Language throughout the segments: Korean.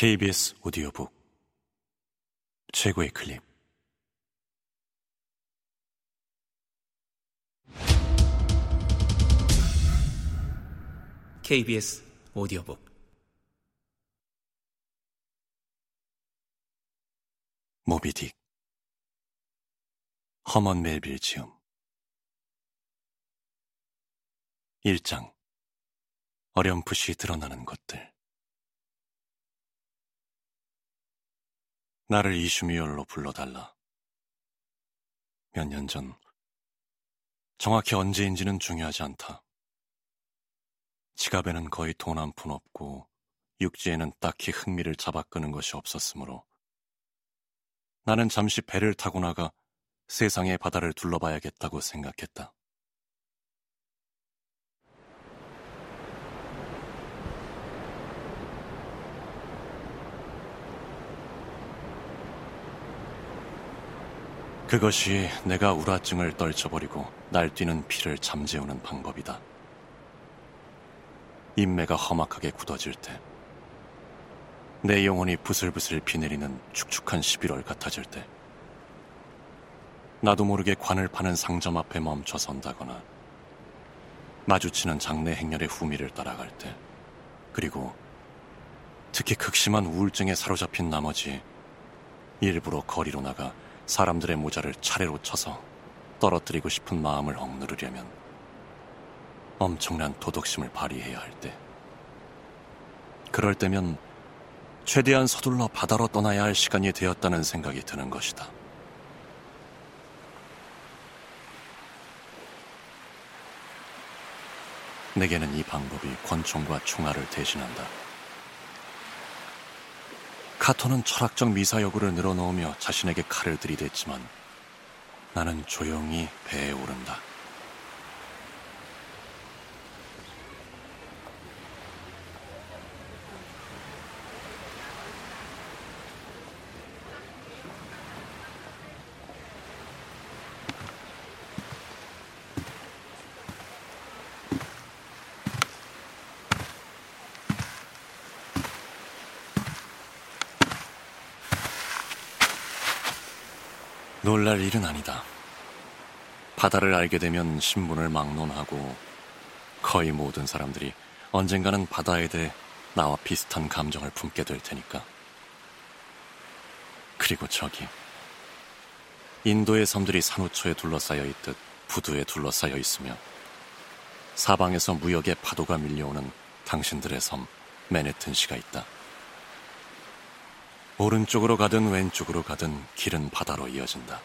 KBS 오디오북. 최고의 클립. KBS 오디오북. 모비딕. 허먼 멜빌 지음 1장. 어렴풋이 드러나는 것들 나를 이슈미얼로 불러달라. 몇 년 전, 정확히 언제인지는 중요하지 않다. 지갑에는 거의 돈 한 푼 없고, 육지에는 딱히 흥미를 잡아끄는 것이 없었으므로, 나는 잠시 배를 타고 나가 세상의 바다를 둘러봐야겠다고 생각했다. 그것이 내가 우라증을 떨쳐버리고 날뛰는 피를 잠재우는 방법이다. 인매가 험악하게 굳어질 때, 내 영혼이 부슬부슬 비 내리는 축축한 11월 같아질 때, 나도 모르게 관을 파는 상점 앞에 멈춰 선다거나, 마주치는 장내 행렬의 후미를 따라갈 때, 그리고 특히 극심한 우울증에 사로잡힌 나머지 일부러 거리로 나가 사람들의 모자를 차례로 쳐서 떨어뜨리고 싶은 마음을 억누르려면 엄청난 도덕심을 발휘해야 할 때. 그럴 때면 최대한 서둘러 바다로 떠나야 할 시간이 되었다는 생각이 드는 것이다. 내게는 이 방법이 권총과 총알을 대신한다. 카토는 철학적 미사여구를 늘어놓으며 자신에게 칼을 들이댔지만 나는 조용히 배에 오른다. 놀랄 일은 아니다. 바다를 알게 되면 신분을 막론하고 거의 모든 사람들이 언젠가는 바다에 대해 나와 비슷한 감정을 품게 될 테니까. 그리고 저기 인도의 섬들이 산호초에 둘러싸여 있듯 부두에 둘러싸여 있으며 사방에서 무역의 파도가 밀려오는 당신들의 섬 맨해튼시가 있다. 오른쪽으로 가든 왼쪽으로 가든 길은 바다로 이어진다.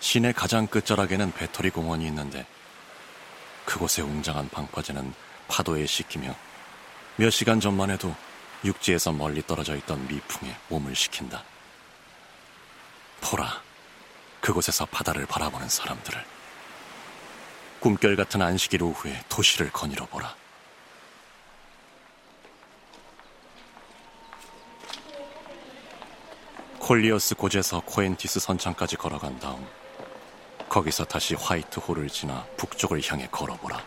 시내 가장 끝자락에는 배터리 공원이 있는데 그곳의 웅장한 방파제는 파도에 씻기며 몇 시간 전만 해도 육지에서 멀리 떨어져 있던 미풍에 몸을 식힌다. 보라, 그곳에서 바다를 바라보는 사람들을. 꿈결 같은 안식일 오후에 도시를 거닐어 보라. 콜리어스 고제서 코엔티스 선창까지 걸어간 다음 거기서 다시 화이트홀을 지나 북쪽을 향해 걸어보라.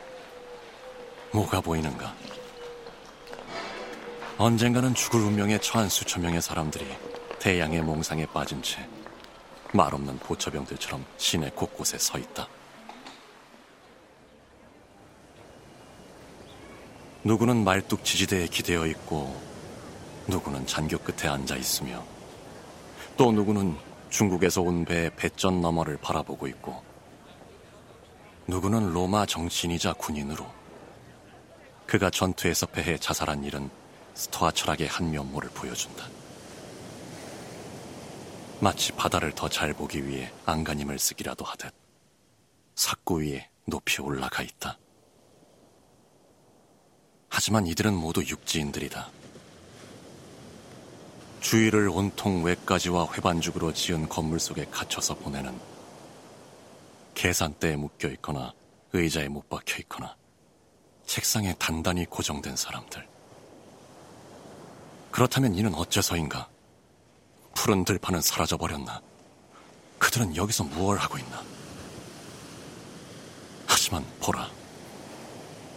뭐가 보이는가? 언젠가는 죽을 운명에 처한 수천 명의 사람들이 태양의 몽상에 빠진 채 말없는 보처병들처럼 시내 곳곳에 서 있다. 누구는 말뚝 지지대에 기대어 있고 누구는 잔교 끝에 앉아 있으며 또 누구는 중국에서 온 배의 배전 너머를 바라보고 있고 누구는 로마 정치인이자 군인으로 그가 전투에서 패해 자살한 일은 스토아 철학의 한 면모를 보여준다. 마치 바다를 더 잘 보기 위해 안간힘을 쓰기라도 하듯 삭구 위에 높이 올라가 있다. 하지만 이들은 모두 육지인들이다. 주위를 온통 외까지와 회반죽으로 지은 건물 속에 갇혀서 보내는 계산대에 묶여 있거나 의자에 못 박혀 있거나 책상에 단단히 고정된 사람들. 그렇다면 이는 어째서인가? 푸른 들판은 사라져버렸나? 그들은 여기서 무얼 하고 있나? 하지만 보라.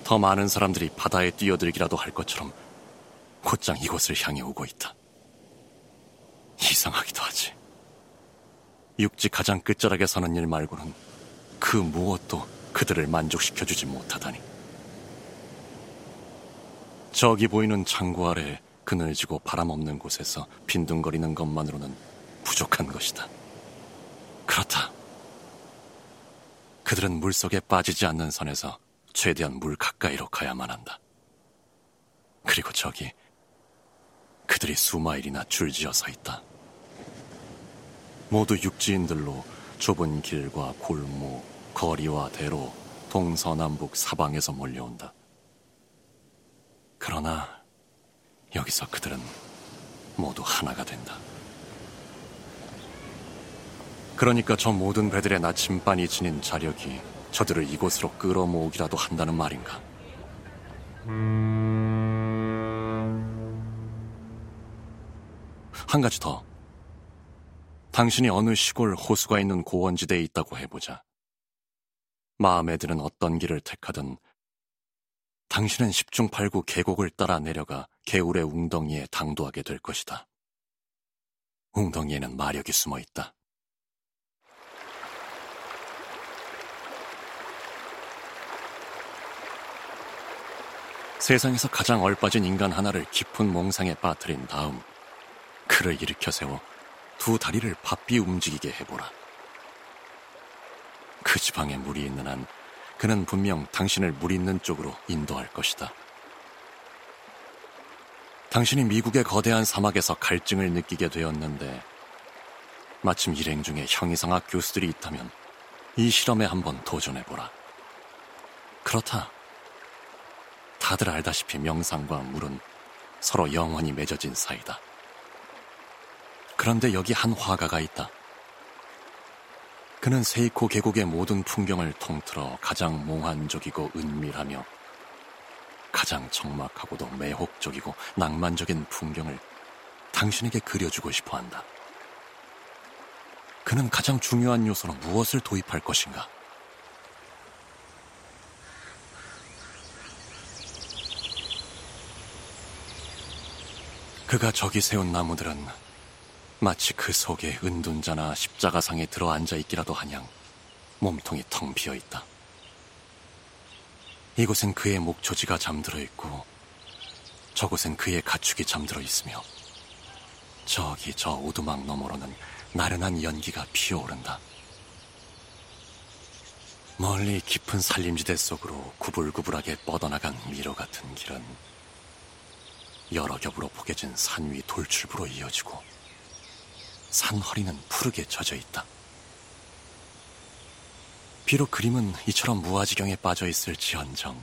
더 많은 사람들이 바다에 뛰어들기라도 할 것처럼 곧장 이곳을 향해 오고 있다. 이상하기도 하지. 육지 가장 끝자락에 서는 일 말고는 그 무엇도 그들을 만족시켜주지 못하다니. 저기 보이는 창고 아래 그늘지고 바람 없는 곳에서 빈둥거리는 것만으로는 부족한 것이다. 그렇다. 그들은 물속에 빠지지 않는 선에서 최대한 물 가까이로 가야만 한다. 그리고 저기 그들이 수마일이나 줄지어 서 있다. 모두 육지인들로 좁은 길과 골목, 거리와 대로 동서남북 사방에서 몰려온다. 그러나 여기서 그들은 모두 하나가 된다. 그러니까 저 모든 배들의 나침반이 지닌 자력이 저들을 이곳으로 끌어모으기라도 한다는 말인가? 한 가지 더. 당신이 어느 시골 호수가 있는 고원지대에 있다고 해보자. 마음에 드는 어떤 길을 택하든 당신은 10중 8구 계곡을 따라 내려가 개울의 웅덩이에 당도하게 될 것이다. 웅덩이에는 마력이 숨어 있다. 세상에서 가장 얼빠진 인간 하나를 깊은 몽상에 빠뜨린 다음 그를 일으켜 세워 두 다리를 바삐 움직이게 해보라. 그 지방에 물이 있는 한 그는 분명 당신을 물 있는 쪽으로 인도할 것이다. 당신이 미국의 거대한 사막에서 갈증을 느끼게 되었는데 마침 일행 중에 형이상학 교수들이 있다면 이 실험에 한번 도전해보라. 그렇다. 다들 알다시피 명상과 물은 서로 영원히 맺어진 사이다. 그런데 여기 한 화가가 있다. 그는 세이코 계곡의 모든 풍경을 통틀어 가장 몽환적이고 은밀하며 가장 적막하고도 매혹적이고 낭만적인 풍경을 당신에게 그려주고 싶어 한다. 그는 가장 중요한 요소로 무엇을 도입할 것인가? 그가 저기 세운 나무들은 마치 그 속에 은둔자나 십자가상에 들어 앉아 있기라도 하냥 몸통이 텅 비어 있다. 이곳엔 그의 목초지가 잠들어 있고 저곳엔 그의 가축이 잠들어 있으며 저기 저 오두막 너머로는 나른한 연기가 피어오른다. 멀리 깊은 산림지대 속으로 구불구불하게 뻗어나간 미로 같은 길은 여러 겹으로 포개진 산 위 돌출부로 이어지고 산 허리는 푸르게 젖어 있다. 비록 그림은 이처럼 무아지경에 빠져 있을 지언정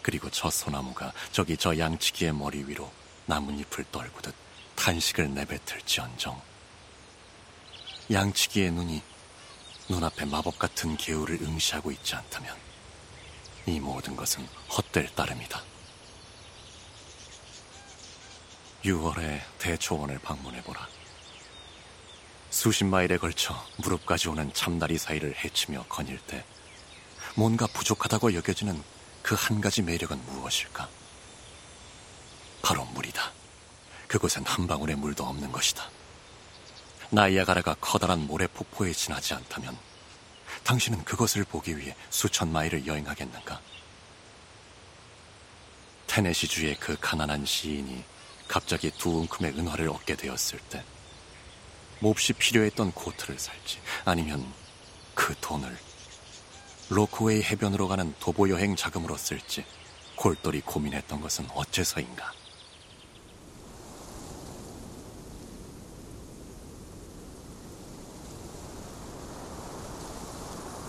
그리고 저 소나무가 저기 저 양치기의 머리 위로 나뭇잎을 떨구듯 탄식을 내뱉을지언정 양치기의 눈이 눈앞에 마법 같은 개울을 응시하고 있지 않다면 이 모든 것은 헛될 따름이다. 6월에 대초원을 방문해보라. 수십 마일에 걸쳐 무릎까지 오는 참다리 사이를 헤치며 거닐 때 뭔가 부족하다고 여겨지는 그 한 가지 매력은 무엇일까? 바로 물이다. 그곳엔 한 방울의 물도 없는 것이다. 나이아가라가 커다란 모래 폭포에 지나지 않다면 당신은 그것을 보기 위해 수천 마일을 여행하겠는가? 테네시주의 그 가난한 시인이 갑자기 두 움큼의 은화를 얻게 되었을 때 몹시 필요했던 코트를 살지 아니면 그 돈을 로크웨이 해변으로 가는 도보 여행 자금으로 쓸지 골똘히 고민했던 것은 어째서인가?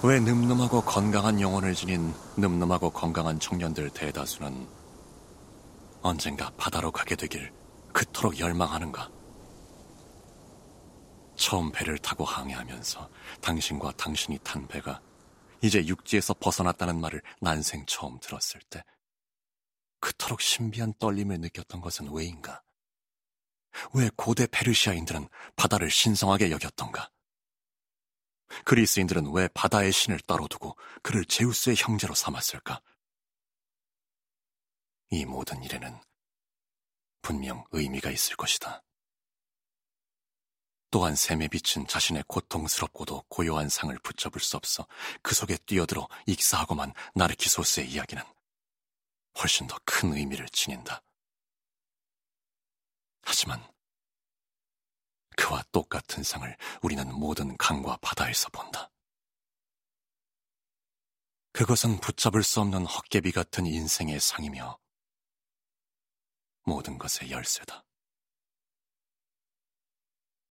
왜 늠름하고 건강한 영혼을 지닌 늠름하고 건강한 청년들 대다수는 언젠가 바다로 가게 되길 그토록 열망하는가? 처음 배를 타고 항해하면서 당신과 당신이 탄 배가 이제 육지에서 벗어났다는 말을 난생 처음 들었을 때 그토록 신비한 떨림을 느꼈던 것은 왜인가? 왜 고대 페르시아인들은 바다를 신성하게 여겼던가? 그리스인들은 왜 바다의 신을 따로 두고 그를 제우스의 형제로 삼았을까? 이 모든 일에는 분명 의미가 있을 것이다. 또한 샘에 비친 자신의 고통스럽고도 고요한 상을 붙잡을 수 없어 그 속에 뛰어들어 익사하고만 나르키소스의 이야기는 훨씬 더 큰 의미를 지닌다. 하지만 그와 똑같은 상을 우리는 모든 강과 바다에서 본다. 그것은 붙잡을 수 없는 헛개비 같은 인생의 상이며 모든 것의 열쇠다.